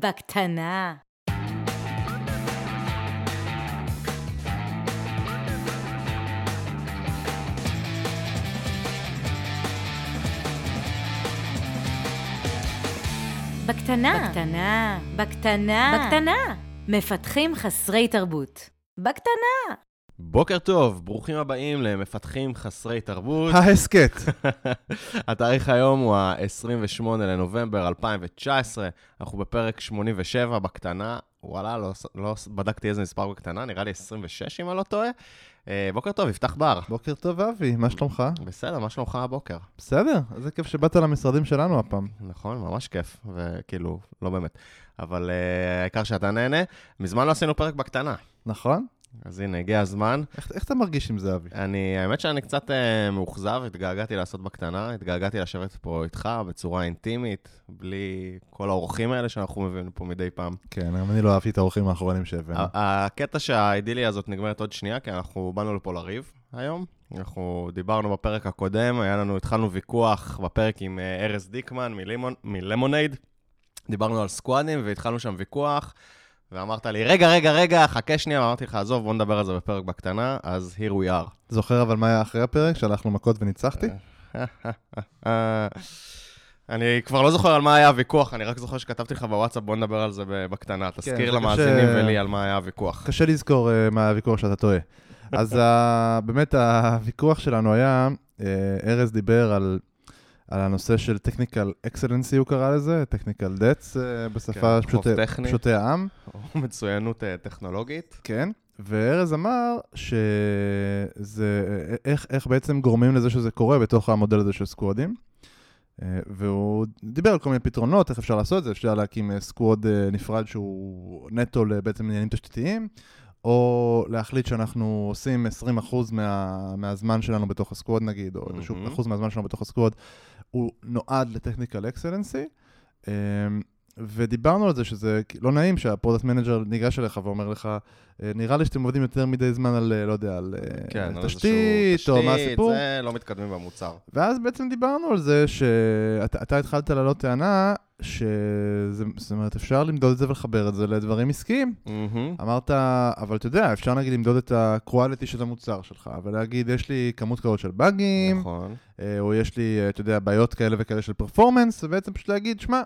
בקטנה. בקטנה. בקטנה. בקטנה. בקטנה. מפתחים חסרי תרבות. בקטנה. בוקר טוב, ברוכים הבאים למפתחים חסרי תרבות. ההסכת. התאריך היום הוא ה-28 לנובמבר 2019, אנחנו בפרק 87 בקטנה. וואלה, לא, לא בדקתי איזה מספר בקטנה, נראה לי 26 אם אני לא טועה. אה, בוקר טוב, יפתח בר. בוקר טוב, אבי, מה שלומך? בסדר, מה שלומך הבוקר? בסדר, איזה כיף שבאת למשרדים שלנו הפעם. נכון, ממש כיף, וכאילו, לא באמת. אבל uh, העיקר שאתה נהנה. מזמן לא עשינו פרק בקטנה. נכון. אז הנה, הגיע הזמן. איך, איך אתה מרגיש עם זה, אבי? אני, האמת שאני קצת uh, מאוכזב, התגעגעתי לעשות בקטנה, התגעגעתי לשבת פה איתך בצורה אינטימית, בלי כל האורחים האלה שאנחנו מביאים פה מדי פעם. כן, גם אני לא אהבתי את האורחים האחרונים שהבאנו. הקטע שהאידיליה הזאת נגמרת עוד שנייה, כי אנחנו באנו לפה לריב היום. אנחנו דיברנו בפרק הקודם, היה לנו, התחלנו ויכוח בפרק עם אה, ארז דיקמן מלמונייד. דיברנו על סקואדים והתחלנו שם ויכוח. ואמרת לי, רגע, רגע, רגע, חכה שנייה, ואמרתי לך, עזוב, בוא נדבר על זה בפרק בקטנה, אז here we are. זוכר אבל מה היה אחרי הפרק, שהלכנו מכות וניצחתי? אני כבר לא זוכר על מה היה הוויכוח, אני רק זוכר שכתבתי לך בוואטסאפ, בוא נדבר על זה בקטנה. כן, תזכיר למאזינים ולי על מה היה הוויכוח. קשה לזכור אה, מה היה הוויכוח שאתה טועה. אז באמת הוויכוח שלנו היה, אה, ארז דיבר על על הנושא של טכניקל אקסלנסי, הוא קרא לזה, טכניקל דץ אה, בשפה כן, פשוטי, פשוטי העם. מצוינות אה, טכנולוגית. כן, וארז אמר שזה, איך, איך בעצם גורמים לזה שזה קורה בתוך המודל הזה של סקוואדים. אה, והוא דיבר על כל מיני פתרונות, איך אפשר לעשות את זה, אפשר להקים סקוואד נפרד שהוא נטו בעצם עניינים תשתיתיים, או להחליט שאנחנו עושים 20% מה, מהזמן שלנו בתוך הסקוואד נגיד, או איזשהו mm-hmm. אחוז מהזמן שלנו בתוך הסקוואד, הוא נועד ל technical excellency. ודיברנו על זה שזה לא נעים שה product manager ניגש אליך ואומר לך, אה, נראה לי שאתם עובדים יותר מדי זמן על, אה, לא יודע, על אה, כן, תשתית, תשתית, או מה הסיפור. זה לא מתקדמים במוצר. ואז בעצם דיברנו על זה שאתה התחלת להעלות טענה, שזאת אומרת, אפשר למדוד את זה ולחבר את זה לדברים עסקיים. Mm-hmm. אמרת, אבל אתה יודע, אפשר נגיד למדוד את ה-quality של המוצר שלך, ולהגיד, יש לי כמות כזאת של באגים, נכון. או יש לי, אתה יודע, בעיות כאלה וכאלה של פרפורמנס, ובעצם פשוט להגיד, שמע,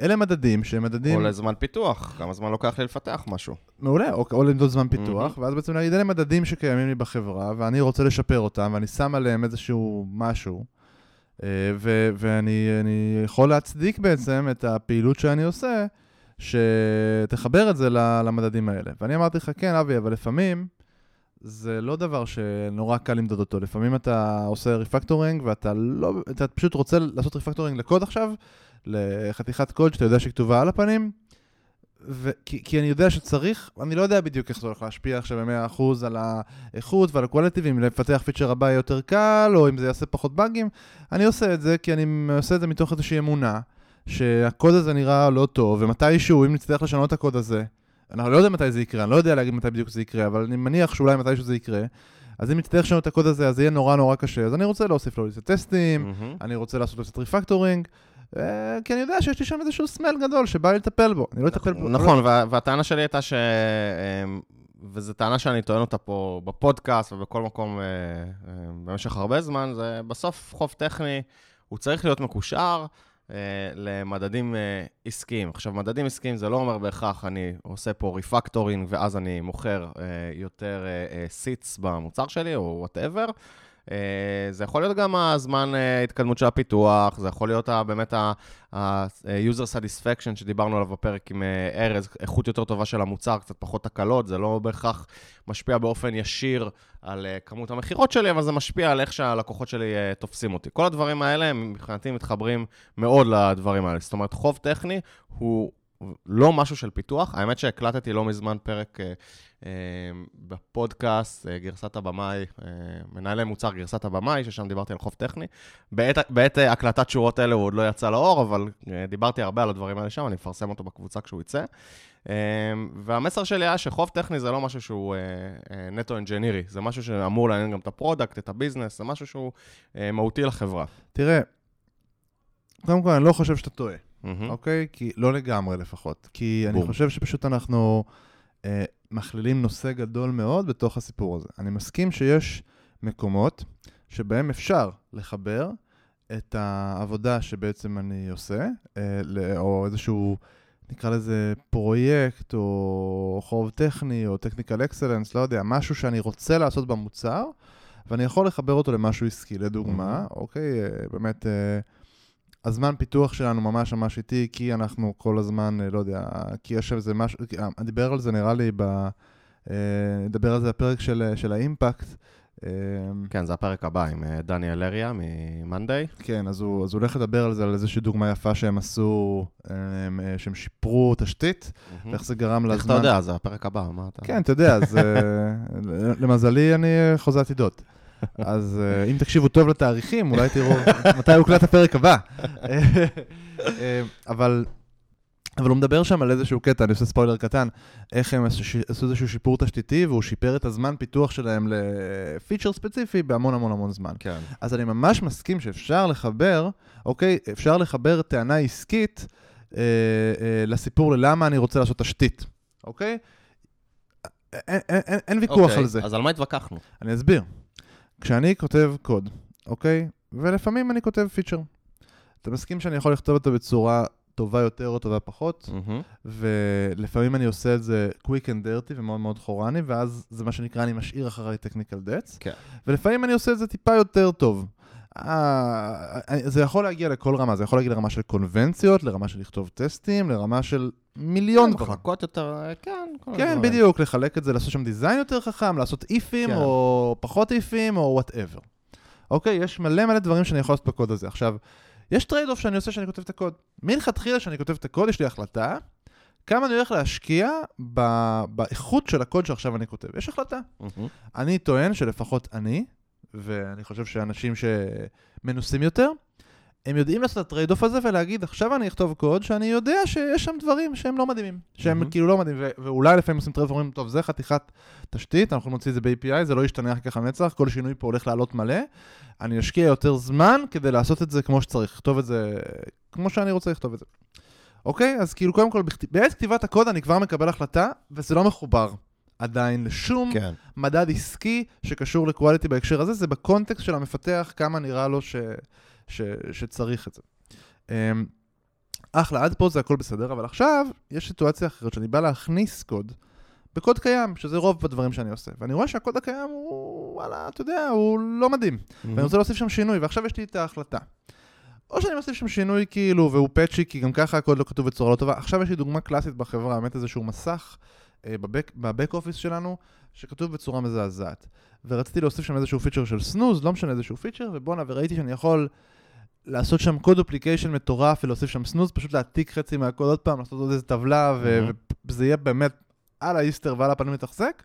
אלה מדדים שהם מדדים... או לזמן פיתוח, כמה זמן לוקח לי לפתח משהו. מעולה, או, או למדוד זמן פיתוח, mm-hmm. ואז בעצם להגיד, אלה מדדים שקיימים לי בחברה, ואני רוצה לשפר אותם, ואני שם עליהם איזשהו משהו, אה, ו- ואני יכול להצדיק בעצם את הפעילות שאני עושה, שתחבר את זה למדדים האלה. ואני אמרתי לך, כן, אבי, אבל לפעמים... זה לא דבר שנורא קל למדוד אותו. לפעמים אתה עושה refactoring ואתה לא, אתה פשוט רוצה לעשות refactoring לקוד עכשיו, לחתיכת קוד שאתה יודע שהיא כתובה על הפנים, ו- כי, כי אני יודע שצריך, אני לא יודע בדיוק איך זה הולך להשפיע עכשיו ב-100% על האיכות ועל ה quality, ואם לפתח פיצ'ר הבא יהיה יותר קל, או אם זה יעשה פחות באגים, אני עושה את זה כי אני עושה את זה מתוך איזושהי אמונה, שהקוד הזה נראה לא טוב, ומתישהו, אם נצטרך לשנות את הקוד הזה, אנחנו לא יודעים מתי זה יקרה, אני לא יודע להגיד מתי בדיוק זה יקרה, אבל אני מניח שאולי מתישהו זה יקרה. אז אם נצטרך לשנות את הקוד הזה, אז זה יהיה נורא נורא קשה. אז אני רוצה להוסיף לו טסטים, mm-hmm. אני רוצה לעשות לו קצת refactoring, כי אני יודע שיש לי שם איזשהו smell גדול שבא לי לטפל בו. אני לא אטפל בו. נכון, והטענה שלי הייתה ש... אמ, וזו טענה שאני טוען אותה פה בפודקאסט ובכל מקום אה, אה, במשך הרבה זמן, זה בסוף חוב טכני, הוא צריך להיות מקושר. למדדים עסקיים. עכשיו, מדדים עסקיים זה לא אומר בהכרח אני עושה פה refactoring ואז אני מוכר יותר seats במוצר שלי או whatever. אה, זה יכול להיות גם הזמן אה, התקדמות של הפיתוח, זה יכול להיות באמת ה-user satisfaction שדיברנו עליו בפרק עם אה, ארז, איכות יותר טובה של המוצר, קצת פחות תקלות, זה לא בהכרח משפיע באופן ישיר על כמות המכירות שלי, אבל זה משפיע על איך שהלקוחות שלי תופסים אותי. כל הדברים האלה, מבחינתי, מתחברים מאוד לדברים האלה. זאת אומרת, חוב טכני הוא לא משהו של פיתוח. האמת שהקלטתי לא מזמן פרק אה, אה, בפודקאסט, אה, גרסת הבמאי, אה, מנהלי מוצר גרסת הבמאי, ששם דיברתי על חוב טכני. בעת, בעת אה, הקלטת שורות אלה הוא עוד לא יצא לאור, אבל אה, דיברתי הרבה על הדברים האלה שם, אני אפרסם אותו בקבוצה כשהוא יצא. אה, והמסר שלי היה שחוב טכני זה לא משהו שהוא אה, אה, נטו engineering, זה משהו שאמור לעניין גם את ה product, את ה business, זה משהו שהוא אה, מהותי לחברה. תראה, קודם כל, אני לא חושב שאתה טועה. mm-hmm. אוקיי? כי לא לגמרי לפחות. כי אני בום. חושב שפשוט אנחנו אה, מכלילים נושא גדול מאוד בתוך הסיפור הזה. אני מסכים שיש מקומות שבהם אפשר לחבר את העבודה שבעצם אני עושה, אה, ל- או איזשהו, נקרא לזה פרויקט, או חוב טכני, או טכניקל אקסלנס, לא יודע, משהו שאני רוצה לעשות במוצר, ואני יכול לחבר אותו למשהו עסקי. לדוגמה, אוקיי, אה, באמת... אה, הזמן פיתוח שלנו ממש ממש איטי, כי אנחנו כל הזמן, אה, לא יודע, כי יש איזה משהו, כי, אה, דיבר על זה נראה לי ב... אה, נדבר על זה בפרק של, של האימפקט. אה, כן, זה הפרק הבא עם אה, דניאל אריה ממאנדיי. כן, אז הוא, אז הוא הולך לדבר על זה, על איזושהי דוגמה יפה שהם עשו, אה, אה, שהם שיפרו תשתית, ואיך זה גרם לזמן... איך אתה יודע? זה הפרק הבא, מה אתה... כן, אתה יודע, אז אה, למזלי אני אה, חוזה עתידות. אז אה, אם תקשיבו טוב לתאריכים, אולי תראו מתי הוקלט הפרק הבא. אה, אבל... אבל הוא מדבר שם על איזשהו קטע, אני עושה ספוילר קטן, איך הם עשו איזשהו שיפור תשתיתי, והוא שיפר את הזמן פיתוח שלהם לפיצ'ר ספציפי בהמון המון המון זמן. כן. אז אני ממש מסכים שאפשר לחבר, אוקיי, אפשר לחבר טענה עסקית אה, אה, לסיפור ללמה אני רוצה לעשות תשתית, אוקיי? אין, אין, אין, אין ויכוח אוקיי, על זה. אז על מה התווכחנו? אני אסביר. כשאני כותב קוד, אוקיי? ולפעמים אני כותב פיצ'ר. אתה מסכים שאני יכול לכתוב אותו בצורה טובה יותר או טובה פחות, mm-hmm. ולפעמים אני עושה את זה quick and dirty ומאוד מאוד חורני, ואז זה מה שנקרא, אני משאיר אחריי technical debts. כן. ולפעמים אני עושה את זה טיפה יותר טוב. אה, זה יכול להגיע לכל רמה, זה יכול להגיע לרמה של קונבנציות, לרמה של לכתוב טסטים, לרמה של מיליון דברים. מחלקות יותר, אה, כן. כן. בדיוק, לחלק את זה, לעשות שם design יותר חכם, לעשות if־ים, כן. או פחות if־ים, או whatever. אוקיי, יש מלא מלא דברים שאני יכול לעשות בקוד הזה. עכשיו, יש trade-off שאני עושה כשאני כותב את הקוד. מלכתחילה כשאני כותב את הקוד, יש לי החלטה כמה אני הולך להשקיע ב- באיכות של הקוד שעכשיו אני כותב. יש החלטה. mm-hmm. אני טוען שלפחות אני, ואני חושב שאנשים שמנוסים יותר, הם יודעים לעשות את ה trade-off הזה ולהגיד, עכשיו אני אכתוב קוד שאני יודע שיש שם דברים שהם לא מדהימים. שהם mm-hmm. כאילו לא מדהימים, ו- ואולי לפעמים עושים trade ואומרים, טוב, זה חתיכת תשתית, אנחנו נוציא את זה ב-API, זה לא ישתנה אחר כך לנצח, כל שינוי פה הולך לעלות מלא. אני אשקיע יותר זמן כדי לעשות את זה כמו שצריך, לכתוב את זה כמו שאני רוצה לכתוב את זה. אוקיי? אז כאילו, קודם כל, בכת- בעת כתיבת הקוד אני כבר מקבל החלטה, וזה לא מחובר עדיין לשום כן. מדד עסקי שקשור לקואליטי בהקשר הזה, זה בקונטקסט של המפתח, כמה נראה לו ש, ש, שצריך את זה. אמ, אחלה, עד פה זה הכל בסדר, אבל עכשיו יש סיטואציה אחרת שאני בא להכניס קוד בקוד קיים, שזה רוב הדברים שאני עושה. ואני רואה שהקוד הקיים הוא, וואלה, אתה יודע, הוא לא מדהים. ואני רוצה להוסיף שם שינוי, ועכשיו יש לי את ההחלטה. או שאני מוסיף שם שינוי כאילו, והוא patchy, כי גם ככה הקוד לא כתוב בצורה לא טובה. עכשיו יש לי דוגמה קלאסית בחברה, באמת איזשהו מסך בבק, ב back office שלנו, שכתוב בצורה מזעזעת. ורציתי להוסיף שם איזשהו פיצ'ר של snooze, לא משנה איזשהו פיצ'ר, ובואנה, וראיתי שאני יכול לעשות שם code duplication מטורף ולהוסיף שם snooze, פשוט להעתיק חצי מהקוד עוד פעם, לעשות עוד איזה טבלה, ו- Mhm. וזה יהיה באמת על היסטרי ועל הפנים לתחזק.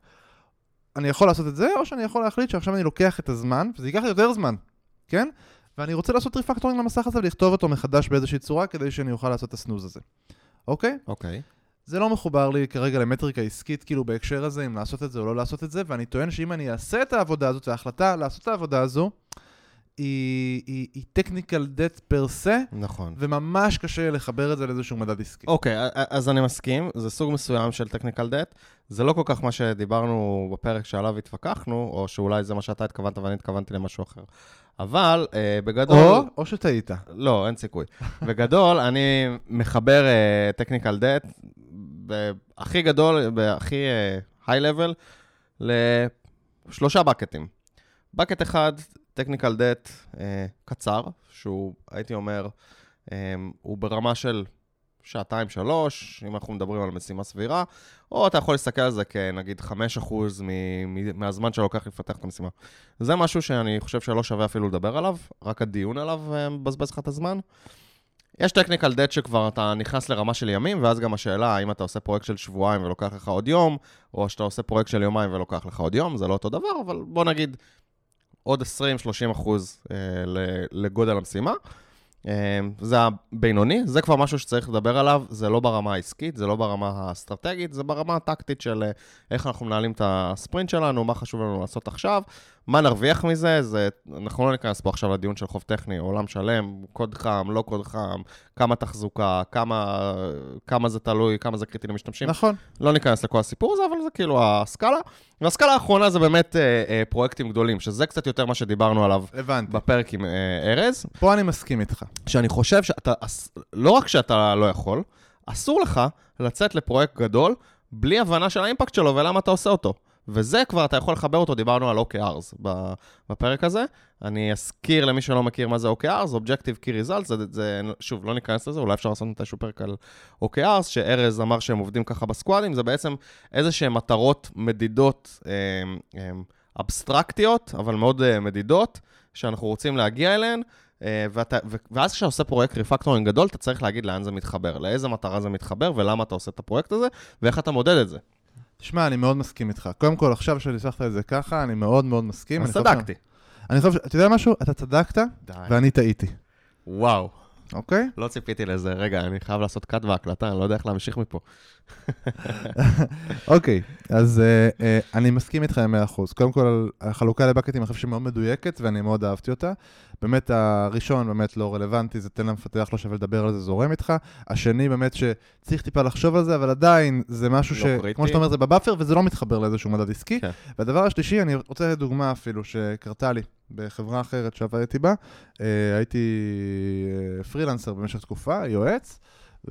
אני יכול לעשות את זה, או שאני יכול להחליט שעכשיו אני לוקח את הזמן, וזה ייקח לי יותר זמן, כן? ואני רוצה לעשות refactoring למסך הזה ולכתוב אותו מחדש באיזושהי צורה כדי שאני אוכל לעשות את ה snooze הזה. אוקיי? אוקיי. זה לא מחובר לי כרגע למטריקה עסקית, כאילו בהקשר הזה, אם לעשות את זה או לא לעשות את זה, ואני טוען שאם אני אעשה את העבודה הזאת, ההחלטה לעשות את העבודה הזו, היא, היא, היא technical debt per se, נכון. וממש קשה לחבר את זה לאיזשהו מדד עסקי. אוקיי, א- אז אני מסכים, זה סוג מסוים של technical debt. זה לא כל כך מה שדיברנו בפרק שעליו התווכחנו, או שאולי זה מה שאתה התכוונת ואני התכוונתי למשהו אחר. אבל אה, בגדול... או, או שטעית. לא, אין סיכוי. בגדול, אני מחבר uh, technical debt הכי גדול, הכי high level, לשלושה בקטים. בקט אחד, technical debt uh, קצר, שהוא, הייתי אומר, um, הוא ברמה של שעתיים-שלוש, אם אנחנו מדברים על משימה סבירה, או אתה יכול להסתכל על זה כנגיד 5% מ- מהזמן שלוקח לפתח את המשימה. זה משהו שאני חושב שלא שווה אפילו לדבר עליו, רק הדיון עליו אה, מבזבז לך את הזמן. יש טכניקל דט שכבר אתה נכנס לרמה של ימים, ואז גם השאלה האם אתה עושה פרויקט של שבועיים ולוקח לך עוד יום, או שאתה עושה פרויקט של יומיים ולוקח לך עוד יום, זה לא אותו דבר, אבל בוא נגיד עוד 20-30 אחוז אה, לגודל המשימה. אה, זה הבינוני, זה כבר משהו שצריך לדבר עליו, זה לא ברמה העסקית, זה לא ברמה האסטרטגית, זה ברמה הטקטית של אה, איך אנחנו מנהלים את הספרינט שלנו, מה חשוב לנו לעשות עכשיו, מה נרוויח מזה? זה, אנחנו לא ניכנס פה עכשיו לדיון של חוב טכני, עולם שלם, קוד חם, לא קוד חם, כמה תחזוקה, כמה, כמה זה תלוי, כמה זה קריטי למשתמשים. נכון. לא ניכנס לכל הסיפור הזה, אבל זה כאילו הסקאלה. והסקאלה האחרונה זה באמת אה, אה, פרויקטים גדולים, שזה קצת יותר מה שדיברנו עליו הבנתי. בפרק עם אה, ארז, פה אני מסכים איתך. שאני חושב שאתה, לא רק שאתה לא יכול, אסור לך לצאת לפרויקט גדול בלי הבנה של האימפקט שלו ולמה אתה עושה אותו. וזה כבר, אתה יכול לחבר אותו, דיברנו על OKRs ב- בפרק הזה. אני אזכיר למי שלא מכיר מה זה OKRs, Objective Key Results, זה, זה, שוב, לא ניכנס לזה, אולי אפשר לעשות מתישהו פרק על OKRs, שארז אמר שהם עובדים ככה בסקוואדים, זה בעצם איזה שהן מטרות מדידות אה, אה, אבסטרקטיות, אבל מאוד אה, מדידות, שאנחנו רוצים להגיע אליהן. אה, ואתה, ואז כשאתה עושה פרויקט refactoring גדול, אתה צריך להגיד לאן זה מתחבר, לאיזה מטרה זה מתחבר ולמה אתה עושה את הפרויקט הזה, ואיך אתה מודד את זה. תשמע, אני מאוד מסכים איתך. קודם כל, עכשיו שניסחת את זה ככה, אני מאוד מאוד מסכים. אז צדקתי. אני חושב, אתה יודע משהו? אתה צדקת די. ואני טעיתי, וואו, אוקיי? לא ציפיתי לזה. רגע, אני חייב לעשות קאט בהקלטה, אני לא יודע איך להמשיך מפה. אוקיי, אז אה, אה, אני מסכים איתך עם 100%. קודם כל, החלוקה לבקטים, אני חושב שהיא מאוד מדויקת, ואני מאוד אהבתי אותה. באמת, הראשון באמת לא רלוונטי, זה תן למפתח, לא שווה לדבר על זה, זורם איתך. השני, באמת שצריך טיפה לחשוב על זה, אבל עדיין, זה משהו לא ש... קריטי. כמו שאתה אומר, זה בבאפר, וזה לא מתחבר לאיזשהו מדד עסקי. כן. והדבר השלישי, אני רוצה לתת דוגמה אפילו, שקרתה לי בחברה אחרת שעבדתי בה. אה, הייתי אה, פרילנסר במשך תקופה, יועץ,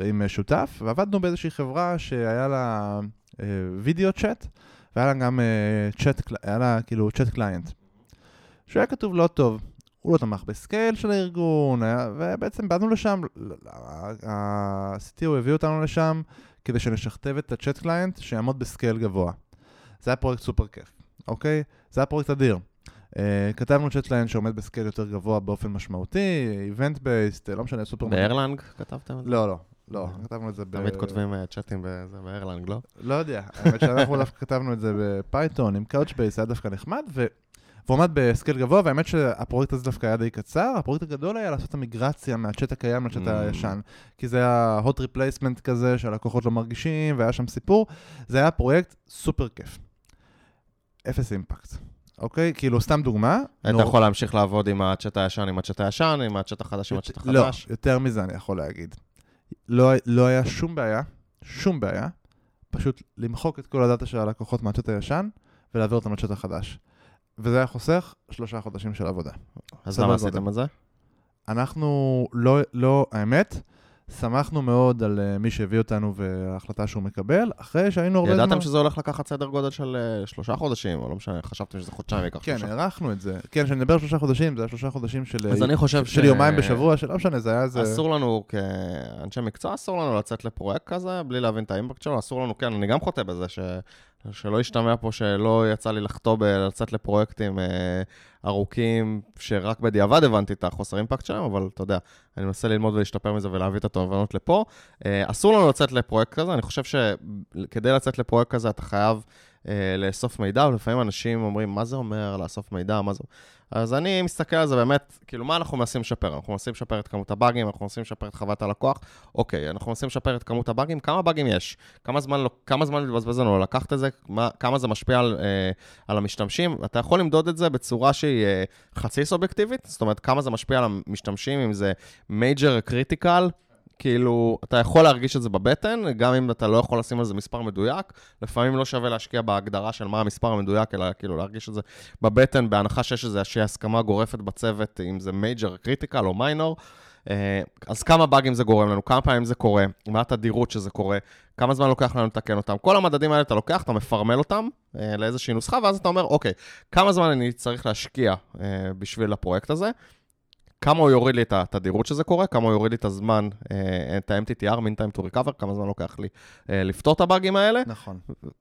עם אה, שותף, ועבדנו באיזושהי חברה שהיה לה video chat, והיה לה גם צ'אט, היה לה כאילו chat client. שהיה כתוב לא טוב. הוא לא תמך ב scale של הארגון, ובעצם באנו לשם, ה-CTO הביא אותנו לשם כדי שנשכתב את ה chat client שיעמוד ב scale גבוה. זה היה פרויקט סופר כיף, אוקיי? זה היה פרויקט אדיר. Uh, כתבנו chat client שעומד ב scale יותר גבוה באופן משמעותי, event based, לא משנה, סופר... ב Erlang כתבתם את זה? לא, לא, לא, כתבנו את זה ב... תמיד כותבים אה, צ'אטים ב Erlang, לא? לא יודע, האמת שאנחנו דווקא כתבנו את זה ב Python עם Couchbase, היה דווקא נחמד, ו... והוא עמד ב scale גבוה, והאמת שהפרויקט הזה דווקא היה די קצר, הפרויקט הגדול היה לעשות את המיגרציה מהצ'אט הקיים לצ'אט Mm. הישן, כי זה היה hot replacement כזה שהלקוחות לא מרגישים, והיה שם סיפור, זה היה פרויקט סופר כיף. אפס אימפקט, אוקיי? כאילו, סתם דוגמה. היית נור- יכול להמשיך לעבוד עם הצ'אט הישן, עם הצ'אט הישן, עם הצ'אט החדש, עם הצ'אט לא, החדש? יותר מזה אני יכול להגיד. לא, לא היה שום בעיה, שום בעיה, פשוט למחוק את כל הדאטה של הלקוחות מהצ'אט הישן ולהעביר אותם לצ'אט החדש. וזה היה חוסך שלושה חודשים של עבודה. אז למה. עשיתם את זה? אנחנו לא, לא, האמת, שמחנו מאוד על uh, מי שהביא אותנו וההחלטה שהוא מקבל, אחרי שהיינו הרבה זמן... ידעתם שזה הולך לקחת סדר גודל של אה, שלושה חודשים, או לא משנה, חשבתם שזה חודשיים ייקח כן, שלושה. הערכנו את זה. כן, כשאני מדבר על שלושה חודשים, זה היה שלושה חודשים של, אז אני חושב של ש- יומיים בשבוע, שלא משנה, זה היה איזה... אסור לנו כאנשי מקצוע, אסור לנו לצאת לפרויקט כזה בלי להבין את האימפקט שלו, אסור לנו, כן, אני גם חוטא בזה, ש... שלא ישתמע פה שלא יצא לי לחטוא בלצאת לפרויקטים אה, ארוכים, שרק בדיעבד הבנתי את החוסר אימפקט שלהם, אבל אתה יודע, אני מנסה ללמוד ולהשתפר מזה ולהביא את התובנות לפה. אה, אסור לנו לצאת לפרויקט כזה, אני חושב שכדי לצאת לפרויקט כזה אתה חייב אה, לאסוף מידע, ולפעמים אנשים אומרים, מה זה אומר לאסוף מידע, מה זה... אז אני מסתכל על זה באמת, כאילו, מה אנחנו מנסים לשפר? אנחנו מנסים לשפר את כמות הבאגים, אנחנו מנסים לשפר את חוות הלקוח. אוקיי, אנחנו מנסים לשפר את כמות הבאגים, כמה באגים יש? כמה זמן, כמה זמן מתבזבז לנו לקחת את זה? מה, כמה זה משפיע על, אה, על המשתמשים? אתה יכול למדוד את זה בצורה שהיא אה, חצי סובייקטיבית, זאת אומרת, כמה זה משפיע על המשתמשים, אם זה major critical, כאילו, אתה יכול להרגיש את זה בבטן, גם אם אתה לא יכול לשים על זה מספר מדויק. לפעמים לא שווה להשקיע בהגדרה של מה המספר המדויק, אלא כאילו להרגיש את זה בבטן, בהנחה שיש איזושהי הסכמה גורפת בצוות, אם זה major critical או minor. אה, אז כמה באגים זה גורם לנו, כמה פעמים זה קורה, מה התדירות שזה קורה, כמה זמן לוקח לנו לתקן אותם. כל המדדים האלה אתה לוקח, אתה מפרמל אותם אה, לאיזושהי נוסחה, ואז אתה אומר, אוקיי, כמה זמן אני צריך להשקיע אה, בשביל הפרויקט הזה? כמה הוא יוריד לי את התדירות שזה קורה, כמה הוא יוריד לי את הזמן, אה, את ה-MTTR, mean time to recover, כמה זמן לוקח לי אה, לפתור את הבאגים האלה, נכון.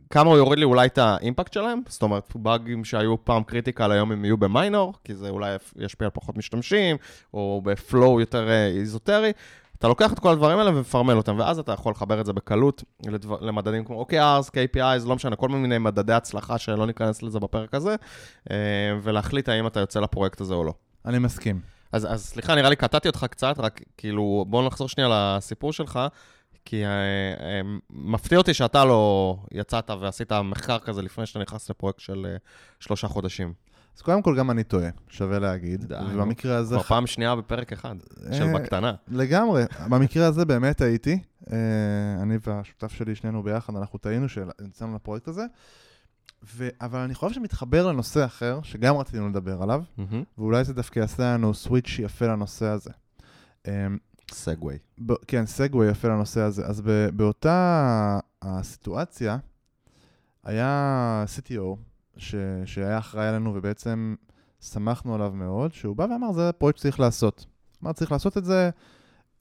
כמה הוא יוריד לי אולי את ה impact שלהם, זאת אומרת, באגים שהיו פעם critical, היום הם יהיו ב minor, כי זה אולי ישפיע על פחות משתמשים, או ב flow יותר אה, איזוטרי. אתה לוקח את כל הדברים האלה ומפרמל אותם, ואז אתה יכול לחבר את זה בקלות לדבר, למדדים כמו OKRs, KPIs, לא משנה, כל מיני מדדי הצלחה שלא ניכנס לזה בפרק הזה, ולהחליט האם אתה יוצא לפרויקט הזה או לא. אני מסכים. אז, אז סליחה, נראה לי קטעתי אותך קצת, רק כאילו, בוא נחזור שנייה לסיפור שלך, כי אה, אה, מפתיע אותי שאתה לא יצאת ועשית מחקר כזה לפני שאתה נכנס לפרויקט של אה, שלושה חודשים. אז קודם כל גם אני טועה, שווה להגיד. די, ובמקרה הזה... כבר פעם שנייה בפרק אחד, של אה, בקטנה. לגמרי. במקרה הזה באמת הייתי. אה, אני והשותף שלי, שנינו ביחד, אנחנו טעינו שיצאנו לפרויקט הזה. ו... אבל אני חושב שמתחבר לנושא אחר, שגם רצינו לדבר עליו, מהמם. ואולי זה דווקא יעשה לנו סוויץ' יפה לנושא הזה. סגווי. ב- כן, סגווי יפה לנושא הזה. אז ב- באותה הסיטואציה, היה CTO ש- שהיה אחראי עלינו ובעצם שמחנו עליו מאוד, שהוא בא ואמר, זה פרויקט שצריך לעשות. אמר, צריך לעשות את זה,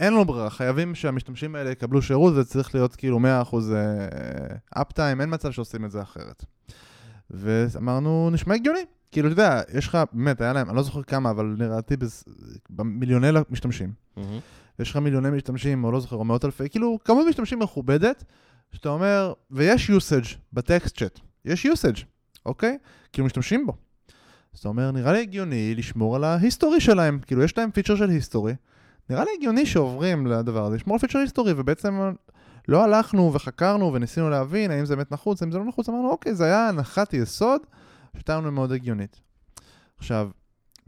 אין לנו ברירה, חייבים שהמשתמשים האלה יקבלו שירות, וזה צריך להיות כאילו 100% אפטיים, אין מצב שעושים את זה אחרת. ואמרנו, נשמע הגיוני. כאילו, אתה יודע, יש לך, באמת, היה להם, אני לא זוכר כמה, אבל נראיתי במיליוני משתמשים. מהמם. יש לך מיליוני משתמשים, או לא זוכר, או מאות אלפי, כאילו, כמות משתמשים מכובדת, שאתה אומר, ויש usage בטקסט צ'אט, יש usage, אוקיי? כאילו, משתמשים בו. אז אתה אומר, נראה לי הגיוני לשמור על ההיסטורי שלהם, כאילו, יש להם פיצ'ר של היסטורי, נראה לי הגיוני שעוברים לדבר הזה, לשמור על פיצ'ר היסטורי, ובעצם לא הלכנו וחקרנו וניסינו להבין האם זה באמת נחוץ, האם זה לא נחוץ, אמרנו, אוקיי, זה היה הנחת יסוד, שהייתה לנו מאוד הגיונית. עכשיו,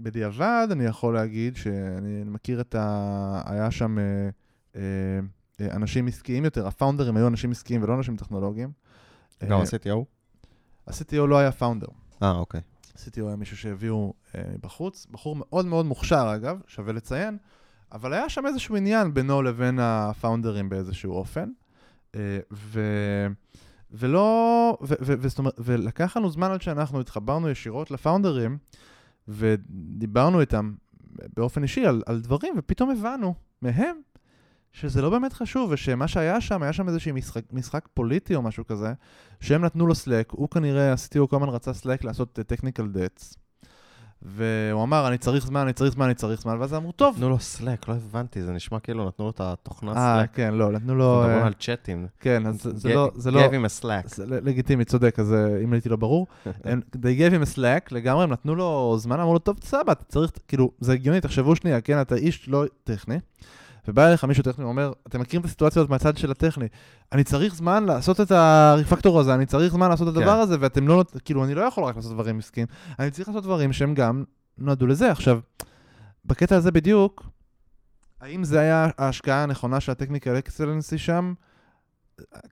בדיעבד אני יכול להגיד שאני מכיר את ה... היה שם אה, אה, אנשים עסקיים יותר, הפאונדרים היו אנשים עסקיים ולא אנשים טכנולוגיים. גם אה, ה-CTO? ה-CTO לא היה פאונדר. אה, אוקיי. CTO היה מישהו שהביאו אה, בחוץ, בחור מאוד מאוד מוכשר אגב, שווה לציין, אבל היה שם איזשהו עניין בינו לבין הפאונדרים באיזשהו אופן. אה, ו... ולא, וזאת אומרת, ולקח לנו זמן עד שאנחנו התחברנו ישירות לפאונדרים, ודיברנו איתם באופן אישי על, על דברים, ופתאום הבנו מהם שזה לא באמת חשוב, ושמה שהיה שם, היה שם איזשהו משחק, משחק פוליטי או משהו כזה, שהם נתנו לו סלק, הוא כנראה, ה-CTO כל הזמן רצה סלק לעשות technical debts, והוא אמר, אני צריך זמן, אני צריך זמן, אני צריך זמן, ואז אמרו, טוב. נתנו לו סלק, לא הבנתי, זה נשמע כאילו נתנו לו את התוכנה אה, סלק. כן, לא, נתנו לו... מדברים אה, על צ'אטים. כן, אז זה- לא... זה לא... Give him a slack. לגיטימי, צודק, אז אה, אם הייתי לא ברור. They gave him a slack, לגמרי, הם נתנו לו זמן, אמרו לו, טוב, סבבה, אתה צריך, כאילו, זה הגיוני, תחשבו שנייה, כן, אתה איש לא טכני, ובא אליך מישהו טכני ואומר, אתם מכירים את הסיטואציה הזאת מהצד של הטכני, אני צריך זמן לעשות את הרפקטור הזה, אני צריך זמן לעשות את הדבר כן. הזה, ואתם לא, כאילו, אני לא יכול רק לעשות דברים עסקיים, אני צריך לעשות דברים שהם גם נועדו לזה. עכשיו, בקטע הזה בדיוק, האם זה היה ההשקעה הנכונה של הטכניקל אקסלנסי שם?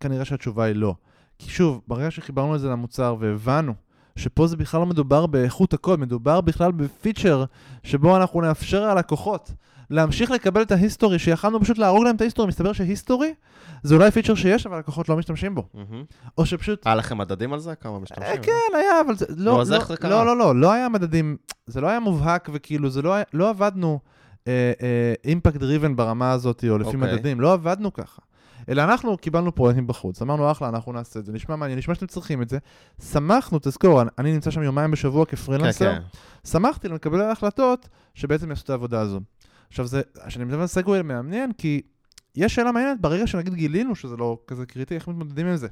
כנראה שהתשובה היא לא. כי שוב, ברגע שחיברנו את זה למוצר והבנו שפה זה בכלל לא מדובר באיכות הקוד, מדובר בכלל בפיצ'ר שבו אנחנו נאפשר ללקוחות להמשיך לקבל את ההיסטורי, שיכלנו פשוט להרוג להם את ההיסטורי, מסתבר שהיסטורי זה אולי פיצ'ר שיש, אבל לקוחות לא משתמשים בו. מהמם. או שפשוט... היה לכם מדדים על זה? כמה משתמשים? אה, כן, היה, אבל זה לא... לא- קרה? לא, לא, לא, לא היה מדדים, זה לא היה מובהק וכאילו, זה לא היה, לא עבדנו impact driven ברמה הזאת, או לפי אוקיי. מדדים, לא עבדנו ככה. אלא אנחנו קיבלנו פרויקטים בחוץ, אמרנו אחלה, אנחנו נעשה את זה, נשמע מעניין, נשמע שאתם צריכים את זה. שמחנו, תזכור, אני- נמצא שם יומיים בשבוע כן, כפרילנסר, כן. שמחתי לקבל ההחלטות שבעצם יעשו את העבודה הזו. עכשיו, זה, כשאני מדבר על segue מעניין, כי יש שאלה מעניינת, ברגע שנגיד גילינו שזה לא כזה קריטי, איך מתמודדים עם זה?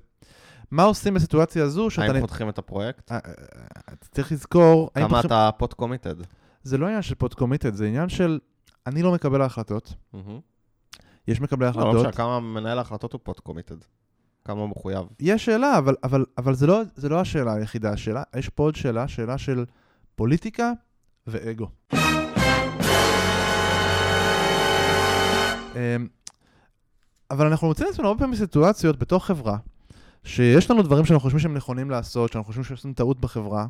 מה עושים בסיטואציה הזו שאתה... האם פותחים את הפרויקט? אה, אה, אתה צריך לזכור, כמה אתה fully committed? זה לא עניין של fully committed, זה עניין של אני לא מקבל ההחלטות, יש מקבלי לא, לא החלטות, משנה, כמה מנהל ההחלטות הוא fully committed? כמה הוא מחויב? יש שאלה, אבל, אבל, אבל זה, לא, זה לא השאלה היחידה, השאלה, יש פה עוד שאלה, שאלה של פוליטיקה ואגו. אמ, אבל אנחנו מוצאים את עצמנו הרבה פעמים סיטואציות בתוך חברה, שיש לנו דברים שאנחנו חושבים שהם נכונים לעשות, שאנחנו חושבים שעושים טעות בחברה,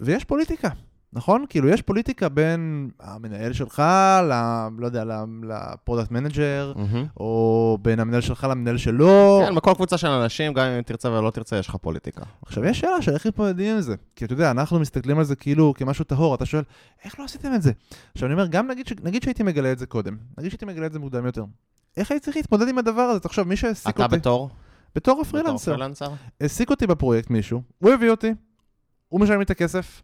ויש פוליטיקה, נכון? כאילו, יש פוליטיקה בין המנהל שלך, ל... לא יודע, ל product manager, או בין המנהל שלך למנהל שלו. כן, בכל קבוצה של אנשים, גם אם תרצה ולא תרצה, יש לך פוליטיקה. עכשיו, יש שאלה של איך מתמודדים עם זה. כי אתה יודע, אנחנו מסתכלים על זה כאילו כמשהו טהור, אתה שואל, איך לא עשיתם את זה? עכשיו, אני אומר, גם נגיד, ש... נגיד שהייתי מגלה את זה קודם, נגיד שהייתי מגלה את זה מוקדם יותר. איך הייתי צריך להתמודד עם הדבר הזה? תחשוב, מי שהעסיק אתה אותי... בתור? בתור בתור הפרילנסר. פרילנסר? העסיק אותי בפרויקט מישהו, הוא הביא אותי, הוא משלם לי את הכסף,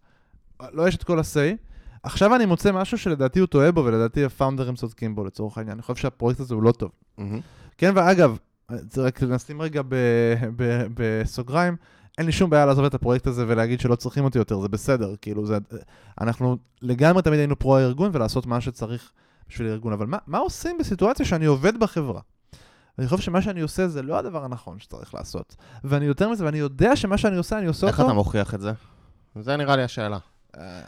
לא יש את כל ה-say. עכשיו אני מוצא משהו שלדעתי הוא טועה בו, ולדעתי הפאונדרים צודקים בו לצורך העניין. אני חושב שהפרויקט הזה הוא לא טוב. מהמם. כן, ואגב, רק נשים רגע ב- ב- בסוגריים, אין לי שום בעיה לעזוב את הפרויקט הזה ולהגיד שלא צריכים אותי יותר, זה בסדר, כאילו, זה, אנחנו לגמרי תמיד היינו פרו הארגון ולעשות מה שצריך בשביל הארגון, אבל מה, מה עושים בסיטואציה שאני עובד בחברה? אני חושב שמה שאני עושה זה לא הדבר הנכון שצריך לעשות. ואני יותר מזה, ואני יודע שמה שאני עושה, אני עושה איך אותו... אתה מוכיח את זה? זה נראה לי השאלה.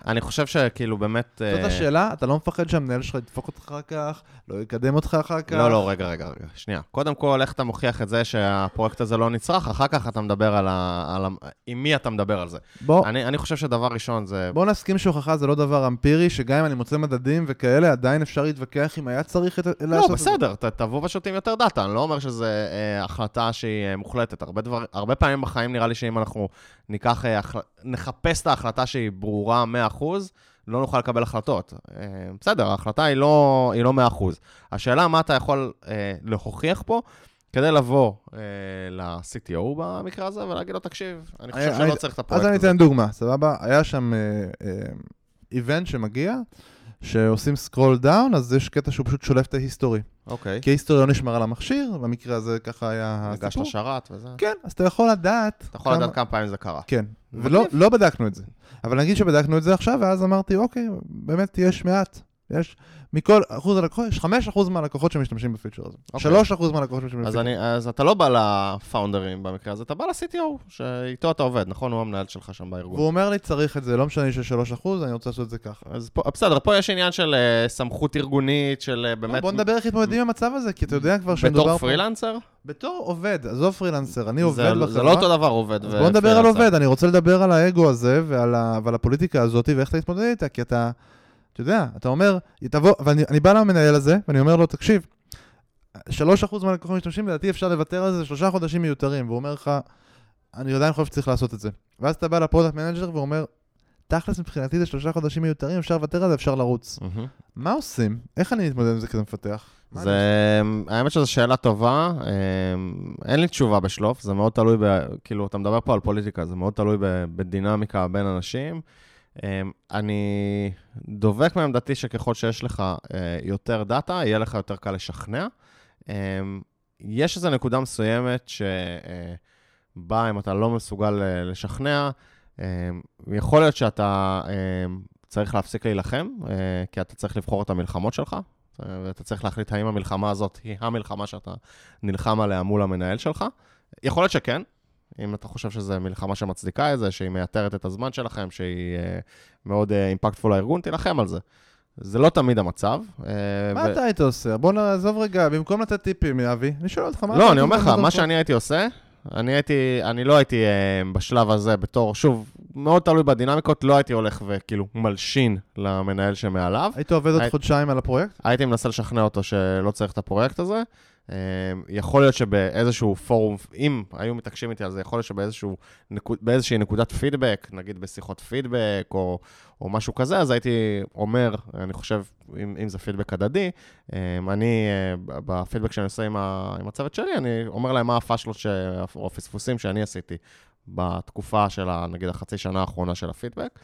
אני חושב שכאילו באמת... זאת אה, השאלה, אתה לא מפחד שהמנהל שלך ידפוק אותך אחר כך, לא יקדם אותך אחר כך? לא, לא, רגע, רגע, רגע, שנייה. קודם כל, איך אתה מוכיח את זה שהפרויקט הזה לא נצרך, אחר כך אתה מדבר על ה... על ה... עם מי אתה מדבר על זה. בוא, אני, אני חושב שדבר ראשון זה... בוא נסכים שהוכחה זה לא דבר אמפירי, שגם אם אני מוצא מדדים וכאלה, עדיין אפשר להתווכח אם היה צריך את, לא, את. בסדר, ת, תבוא פשוט עם יותר דאטה, אני לא אומר שזו אה, החלטה שהיא אה, מוחלטת. הרבה, דבר, הרבה פעמים בחיים נראה לי שאם אנחנו ניקח, אה, החל... נחפש את ההחלטה שהיא ברורה 100%, לא נוכל לקבל החלטות. אה, בסדר, ההחלטה היא לא, היא לא 100%. השאלה מה אתה יכול אה, להוכיח פה, כדי לבוא אה, ל-CTO במקרה הזה ולהגיד לו, תקשיב, אני חושב אני- שלא אני- צריך את הפרויקט אז אני הזה. אתן דוגמה, סבבה? היה שם איבנט שמגיע, שעושים scroll down, אז יש קטע שהוא פשוט שולף את ה history. אוקיי, כי ה history לא נשמר על המכשיר, במקרה הזה ככה היה הגשת הסיפור. שרת וזה. כן, אז אתה יכול לדעת... אתה יכול לדעת כמה פעמים זה קרה. כן. ולא לא בדקנו את זה. אבל נגיד שבדקנו את זה עכשיו, ואז אמרתי, אוקיי, באמת יש מעט. יש, מכל אחוז הלקוחות, יש 5% מהלקוחות שמשתמשים בפיצ'ר הזה. אוקיי. 3% מהלקוחות שמשתמשים אז, בפיצ'ר. אני, אז אתה לא בא לפאונדרים במקרה הזה, אתה בא ל-CTO, שאיתו אתה עובד, נכון? הוא המנהל שלך שם בארגון. והוא אומר לי, צריך את זה, לא משנה שיש 3%, אני רוצה לעשות את זה ככה. אז פה, בסדר, פה יש עניין של אה, סמכות ארגונית, של אה, באמת... בוא נדבר איך מתמודדים עם המצב הזה, כי אתה יודע כבר שמדובר בתור פה... פרילנסר? בתור עובד, עזוב פרילנסר, אני עובד בחברה. זה לא אותו דבר עובד אז בוא נדבר על. עובד, אני רוצה לדבר על האגו הזה ועל, ה... ועל הפוליטיקה הזאת ואיך אתה מתמודד איתה, כי אתה, אתה יודע, אתה אומר, תבוא, ואני אני בא למנהל הזה, ואני אומר לו, תקשיב, 3% מהלקוחות משתמשים, לדעתי אפשר לוותר על זה שלושה חודשים מיותרים, והוא אומר לך, אני עדיין חושב שצריך לעשות את זה. ואז אתה בא ל product manager ואומר, תכלס מבחינתי זה שלושה חודשים מיותרים, אפשר לוותר על זה, אפשר לרוץ. מהמם. מה עושים? איך אני מתמודד עם זה כזה מפתח? זה, האמת שזו שאלה טובה, אה, אין לי תשובה בשלוף, זה מאוד תלוי, ב, כאילו, אתה מדבר פה על פוליטיקה, זה מאוד תלוי ב- בדינמיקה בין אנשים. אה, אני דובק מעמדתי שככל שיש לך אה, יותר data, יהיה לך יותר קל לשכנע. אה, יש איזו נקודה מסוימת שבה אם אתה לא מסוגל אה, לשכנע, אה, יכול להיות שאתה אה, צריך להפסיק להילחם, אה, כי אתה צריך לבחור את המלחמות שלך, ואתה צריך להחליט האם המלחמה הזאת היא המלחמה שאתה נלחם עליה מול המנהל שלך. יכול להיות שכן, אם אתה חושב שזו מלחמה שמצדיקה את זה, שהיא מייתרת את הזמן שלכם, שהיא uh, מאוד אימפקטפול uh, לארגון, תילחם על זה. זה לא תמיד המצב. uh, מה אתה היית עושה? בוא נעזוב רגע, במקום לתת טיפים, אבי, אני שואל אותך, מה לא, אני אומר לך? מה שאני הייתי עושה, אני הייתי, אני לא הייתי בשלב הזה בתור, שוב, מאוד תלוי בדינמיקות, לא הייתי הולך וכאילו מלשין למנהל שמעליו. היית עובד עוד היית- חודשיים על הפרויקט? הייתי מנסה לשכנע אותו שלא צריך את הפרויקט הזה. אה, יכול להיות שבאיזשהו פורום, אם היו מתעקשים איתי על זה, יכול להיות שבאיזשהו, נקוד, באיזושהי נקודת פידבק, נגיד בשיחות פידבק או, או משהו כזה, אז הייתי אומר, אני חושב, אם, אם זה פידבק הדדי, אה, אני, אה, בפידבק שאני עושה עם, ה, עם הצוות שלי, אני אומר להם מה הפאשלות ש- או הפספוסים שאני עשיתי בתקופה של, ה- נגיד, החצי שנה האחרונה של הפידבק.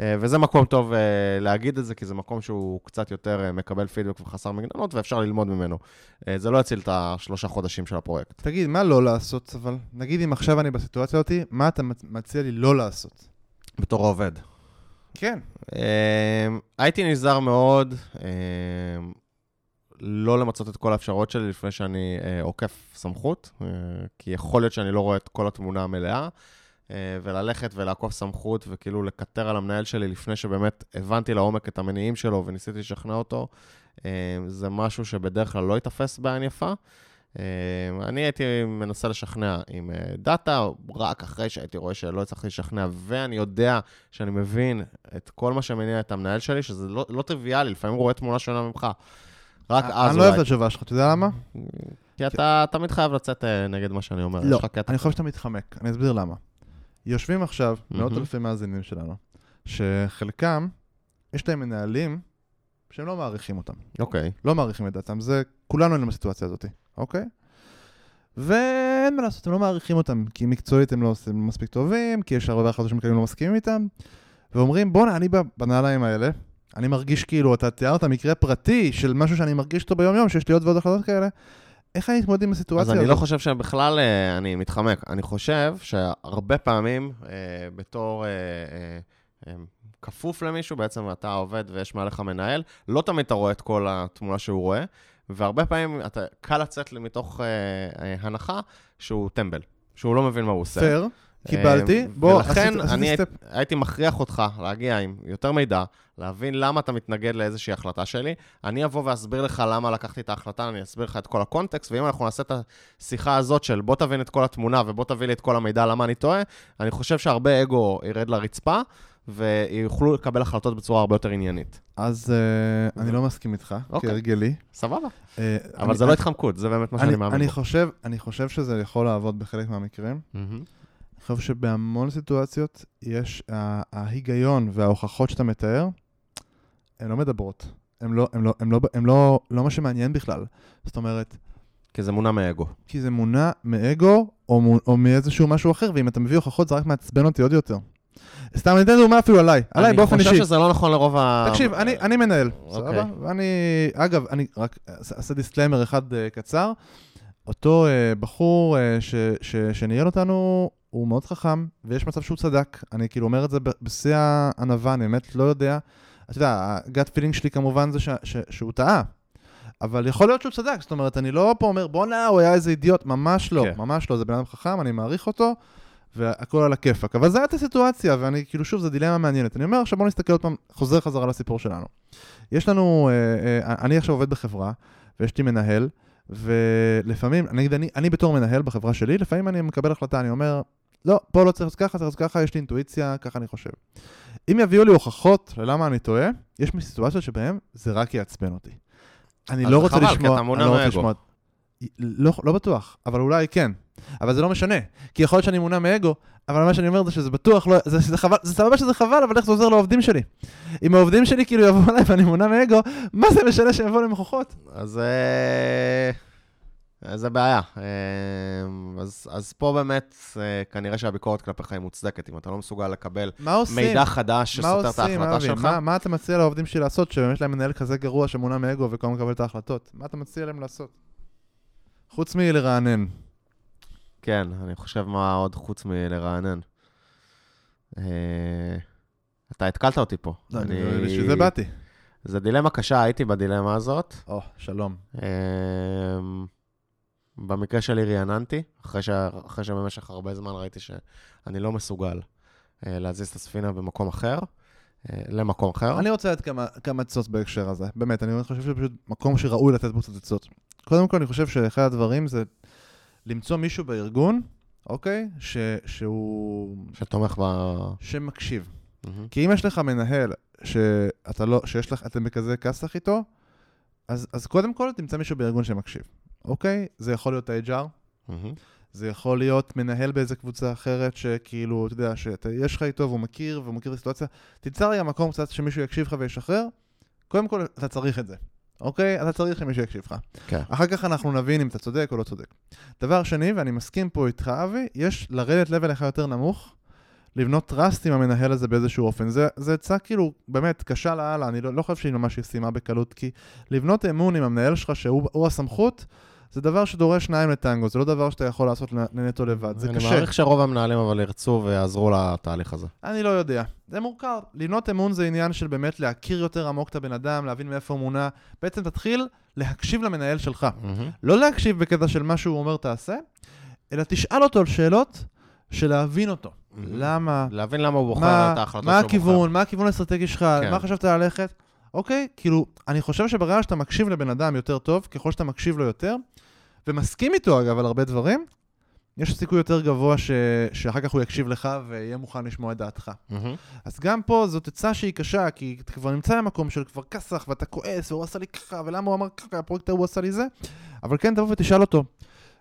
אה, וזה מקום טוב אה, להגיד את זה, כי זה מקום שהוא קצת יותר אה, מקבל פידבק וחסר מגננות, ואפשר ללמוד ממנו. זה לא יציל את השלושה חודשים של הפרויקט. תגיד, מה לא לעשות, אבל נגיד אם עכשיו אני בסיטואציה הזאת, מה אתה מצ- מציע לי לא לעשות? בתור עובד. כן. הייתי נזהר מאוד לא למצות את כל האפשרויות שלי לפני שאני עוקף סמכות, כי יכול להיות שאני לא רואה את כל התמונה המלאה. אה, וללכת ולעקוף סמכות וכאילו לקטר על המנהל שלי לפני שבאמת הבנתי לעומק את המניעים שלו וניסיתי לשכנע אותו, אה, זה משהו שבדרך כלל לא ייתפס בעין יפה. אה, אני הייתי מנסה לשכנע עם דאטה, רק אחרי שהייתי רואה שלא הצלחתי לשכנע, ואני יודע שאני מבין את כל מה שמניע את המנהל שלי, שזה לא, לא טריוויאלי, לפעמים הוא רואה תמונה שונה ממך. רק אז אני לא אולי. אוהב את התשובה שלך, אתה יודע למה? כי אתה תמיד חייב לצאת נגד מה שאני אומר. לא. אני חושב שאתה מתחמק, אני אסביר למה. יושבים עכשיו מאות מהמם. אלפי מאזינים שלנו, שחלקם, יש להם מנהלים שהם לא מעריכים אותם. אוקיי. לא מעריכים את דעתם, זה, כולנו היינו בסיטואציה הזאת, אוקיי? ואין מה לעשות, הם לא מעריכים אותם, כי מקצועית הם לא עושים מספיק טובים, כי יש הרבה החלטות שמקבלים לא מסכימים איתם, ואומרים, בואנה, אני בנעליים האלה, אני מרגיש כאילו, אתה תיארת מקרה פרטי של משהו שאני מרגיש אותו ביום-יום, שיש לי עוד ועוד החלטות כאלה, איך אני אתמודד עם אז הסיטואציה אני הזאת? לא חושב שבכלל אה, אני מתחמק. אני חושב שהרבה פעמים אה, בתור אה, כפוף למישהו, בעצם אתה עובד ויש מעליך מנהל, לא תמיד אתה רואה את כל התמונה שהוא רואה, והרבה פעמים אתה, קל לצאת מתוך אה, אה, הנחה שהוא טמבל, שהוא לא מבין מה הוא עושה. פייר, קיבלתי. אה, בוא, ולכן עשית- אני עשיתי הי- הייתי מכריח אותך להגיע עם יותר מידע, להבין למה אתה מתנגד לאיזושהי החלטה שלי. אני אבוא ואסביר לך למה לקחתי את ההחלטה, אני אסביר לך את כל הקונטקסט, ואם אנחנו נעשה את השיחה הזאת של בוא תבין את כל התמונה ובוא תביא לי את כל המידע למה אני טועה, אני חושב שהרבה אגו ירד לרצפה, ויוכלו לקבל החלטות בצורה הרבה יותר עניינית. אז אה, אני לא מסכים איתך, אוקיי. כהרגלי. סבבה. אה, אבל אני- זה לא התחמקות, זה באמת מה שאני אני- מאמין אני. חושב, אני חושב שזה יכול לעבוד בחלק מהמקרים. מהמם. אני חושב שבהמון סיטואציות יש, ה- ההיגיון וההוכחות שאתה מתאר, הן לא מדברות. הן לא, הן לא, הן לא, הן לא, לא מה שמעניין בכלל. זאת אומרת, כי זה מונע מאגו. כי זה מונע מאגו או, מו- או מאיזשהו משהו אחר, ואם אתה מביא הוכחות זה רק מעצבן אותי עוד יותר. סתם, אני אתן דוגמה אפילו עליי, עליי באופן אישי. אני חושב שזה לא נכון לרוב ה... תקשיב, אני, אני מנהל, אוקיי. סבבה? ואני, אגב, אני רק אעשה disclaimer אחד uh, קצר. אותו בחור ש, ש, שניהל אותנו, הוא מאוד חכם, ויש מצב שהוא צדק. אני כאילו אומר את זה בשיא הענווה, אני באמת לא יודע. אתה יודע, ה gut feeling שלי כמובן זה ש, ש, שהוא טעה. אבל יכול להיות שהוא צדק, זאת אומרת, אני לא פה אומר, בואנה, הוא היה איזה אידיוט, ממש לא, כן. ממש לא, זה בן אדם חכם, אני מעריך אותו, והכל על הכיפאק. אבל זו הייתה הסיטואציה, ואני, כאילו, שוב, זו דילמה מעניינת. אני אומר, עכשיו בוא נסתכל עוד פעם, חוזר חזרה לסיפור שלנו. יש לנו, אה, אה, אני עכשיו עובד בחברה, ויש לי מנהל, ולפעמים, נגיד, אני, אני בתור מנהל בחברה שלי, לפעמים אני מקבל החלטה, אני אומר, לא, פה לא צריך לעשות ככה, צריך לעשות ככה, יש לי אינטואיציה, ככה אני חושב. אם יביאו לי הוכחות ללמה אני טועה, יש סיטואציות שבהן זה רק יעצבן אותי. אני לא רוצה חבל, לשמוע, כי אתה אני מונע לא רוצה. לשמוע. לא, לא בטוח, אבל אולי כן. אבל זה לא משנה, כי יכול להיות שאני מונע מאגו, אבל מה שאני אומר זה שזה בטוח לא, זה, שזה חבל, זה סבבה שזה חבל, אבל איך זה עוזר לעובדים שלי? אם העובדים שלי כאילו יבואו אליי ואני מונע מאגו, מה זה משנה שהם יבואו עם הוכחות? אז אה, אז זה בעיה. אה, אז, אז פה באמת, אה, כנראה שהביקורת כלפיך היא מוצדקת. אם אתה לא מסוגל לקבל? מידע חדש שסותר את ההחלטה? שלך, מה, מה אתה מציע לעובדים שלי לעשות, שבאמת להם מנהל כזה גרוע שמונע מאגו וכל מקבל את ההחלטות? מה אתה מציע להם לעשות? חוץ מלרענן. כן, אני חושב מה עוד חוץ מלרענן. אה, אתה התקלת אותי פה. לא, אני- בשביל זה באתי. זה דילמה קשה, הייתי בדילמה הזאת. או, שלום. במקרה שלי רעננתי, אחרי, ש... אחרי שבמשך הרבה זמן ראיתי שאני לא מסוגל אה, להזיז את הספינה במקום אחר, אה, למקום אחר. אני רוצה לתת כמה, כמה עצות בהקשר הזה. באמת, אני חושב שזה פשוט מקום שראוי לתת בו קצת עצות. קודם כל, אני חושב שאחד הדברים זה למצוא מישהו בארגון, אוקיי? ש, שהוא... שתומך ב... שמקשיב. מהמם. כי אם יש לך מנהל שאתה לא, שיש לך, אתם בכזה כסח איתו, אז, אז קודם כל תמצא מישהו בארגון שמקשיב, אוקיי? זה יכול להיות ה-HR, מהמם. זה יכול להיות מנהל באיזה קבוצה אחרת, שכאילו, אתה יודע, שיש לך איתו והוא מכיר, והוא מכיר את הסיטואציה. תמצא רגע מקום קצת שמישהו יקשיב לך וישחרר. קודם כל, אתה צריך את זה, אוקיי? אתה צריך שמישהו יקשיב לך. כן. אחר כך אנחנו נבין אם אתה צודק או לא צודק. דבר שני, ואני מסכים פה איתך, אבי, יש לרדת לבל אחד יותר נמוך, לבנות טראסט עם המנהל הזה באיזשהו אופן. זה, זה עצה כאילו, באמת, קשה לאללה, אני לא, לא חושב שהיא ממש ישימה בקלות, כי לבנות אמון עם המנהל שלך, שהוא הוא הסמכות, זה דבר שדורש שניים לטנגו, זה לא דבר שאתה יכול לעשות נטו לבד, זה אני קשה. מעריך שרוב המנהלים אבל ירצו ויעזרו לתהליך הזה. אני לא יודע. זה מורכב. לבנות אמון זה עניין של באמת להכיר יותר עמוק את הבן אדם, להבין מאיפה הוא מונע. בעצם תתחיל להקשיב למנהל שלך. מהמם. לא להקשיב בקטע של מה שהוא אומר תעשה, אלא תשאל אותו על שאלות של להבין אותו. למה? להבין למה הוא בוחר מה, את ההחלטות מה שהוא הכיוון? מה הכיוון האסטרטגי שלך? כן. מה חשבת ללכת? אוקיי, כאילו, אני חושב שברגע שאתה מקשיב לבן אדם יותר טוב, ככל שאתה מקשיב לו יותר, ומסכים איתו אגב על הרבה דברים, יש סיכוי יותר גבוה ש... שאחר כך הוא יקשיב לך ויהיה מוכן לשמוע את דעתך. מהמם. אז גם פה זאת עצה שהיא קשה, כי אתה כבר נמצא במקום של כבר כסח, ואתה כועס, והוא עשה לי ככה, ולמה הוא אמר ככה, הפרויקט ההוא עשה לי זה, אבל כן, תבוא ותשאל אותו,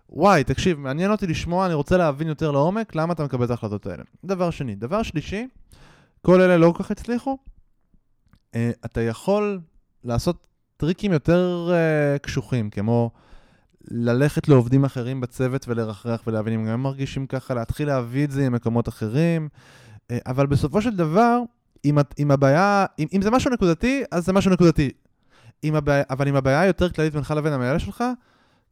וואי, תקשיב, מעניין אותי לשמוע, אני רוצה להבין יותר לעומק, למה אתה מקבל את ההחלטות האלה. דבר שני. דבר שלישי, כל אלה לא כל כך הצליחו, אה, אתה יכול לעשות טריקים יותר אה, קשוחים, כמו ללכת לעובדים אחרים בצוות ולרחרח ולהבין אם הם מרגישים ככה, להתחיל להביא את זה ממקומות אחרים, אה, אבל בסופו של דבר, אם, אם הבעיה, אם, אם זה משהו נקודתי, אז זה משהו נקודתי. אם הבעיה, אבל אם הבעיה יותר כללית בינך לבין המנהל שלך,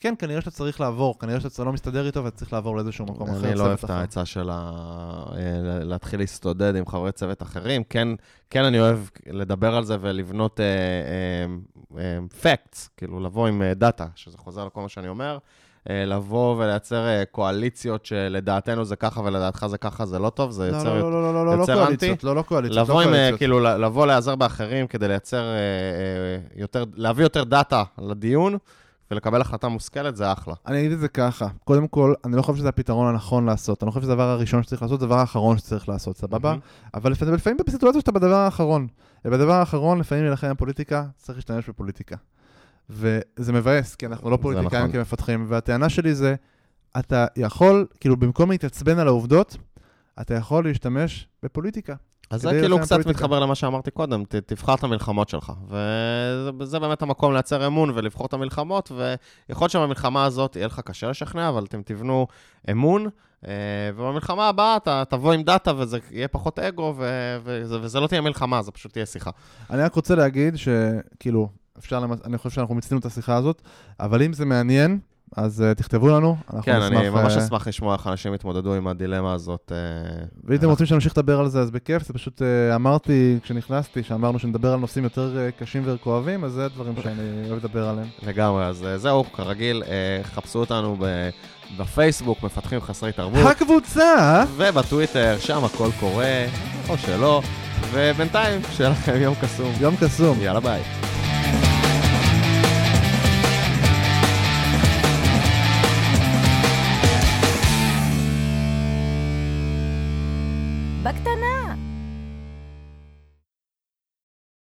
כן, כנראה שאתה צריך לעבור, כנראה שאתה לא מסתדר איתו ואתה צריך לעבור לאיזשהו מקום אחר. אני לא אוהב את. העצה של. אה, להתחיל להסתודד עם חברי צוות אחרים. כן, כן אני אוהב לדבר על זה ולבנות אה, אה, אה, facts, כאילו לבוא עם דאטה, שזה חוזר לכל מה שאני אומר. אה, לבוא ולייצר אה, קואליציות שלדעתנו זה ככה ולדעתך זה ככה, זה לא טוב, זה לא, יוצר... לא, לא, לא, לא, לא, לא קואליציות, אנטי? לא, לא קואליציות, לא לבוא עם, אה. כאילו, לבוא להיעזר באחרים כדי לייצר אה, אה, יותר, להביא יותר דאטה לדיון ולקבל החלטה מושכלת, זה אחלה. אני אגיד את זה ככה, קודם כל, אני לא חושב שזה הפתרון הנכון לעשות, אני לא חושב שזה הדבר הראשון שצריך לעשות, זה הדבר האחרון שצריך לעשות, סבבה? אבל לפעמים, בסיטואציה שאתה בדבר האחרון. ובדבר האחרון, לפעמים להילחם בפוליטיקה, צריך להשתמש בפוליטיקה. וזה מבאס, כי אנחנו לא פוליטיקאים נכון. כמפתחים, והטענה שלי זה, אתה יכול, כאילו, במקום להתעצבן על העובדות, אתה יכול להשתמש בפוליטיקה. אז זה כאילו קצת בפוליטיקה. מתחבר למה שאמרתי קודם, ת, תבחר את המלחמות שלך. וזה באמת המקום לייצר אמון ולבחור את המלחמות, ויכול להיות שבמלחמה הזאת יהיה לך קשה לשכנע, אבל אתם תבנו אמון, אה, ובמלחמה הבאה אתה תבוא עם דאטה וזה יהיה פחות אגו, ו, וזה, וזה לא תהיה מלחמה, זה פשוט תהיה שיחה. אני רק רוצה להגיד שכאילו, אפשר, למ... אני חושב שאנחנו מיצינו את השיחה הזאת, אבל אם זה מעניין, אז uh, תכתבו לנו, אנחנו כן, נשמח... אני ממש אה, אשמח לשמוע איך אנשים יתמודדו עם הדילמה הזאת. אה, ואם אתם רוצים שנמשיך לדבר על זה, אז בכיף, זה פשוט uh, אמרתי כשנכנסתי, שאמרנו שנדבר על נושאים יותר uh, קשים וכואבים, אז זה הדברים שאני אוהב לדבר עליהם. לגמרי, אז אה, זהו, כרגיל, אה, חפשו אותנו ב- בפייסבוק, מפתחים חסרי תרבות. הקבוצה! ובטוויטר, שם הכל קורה, או שלא. ובינתיים, שיהיה לכם יום קסום. יום קסום. יאללה ביי.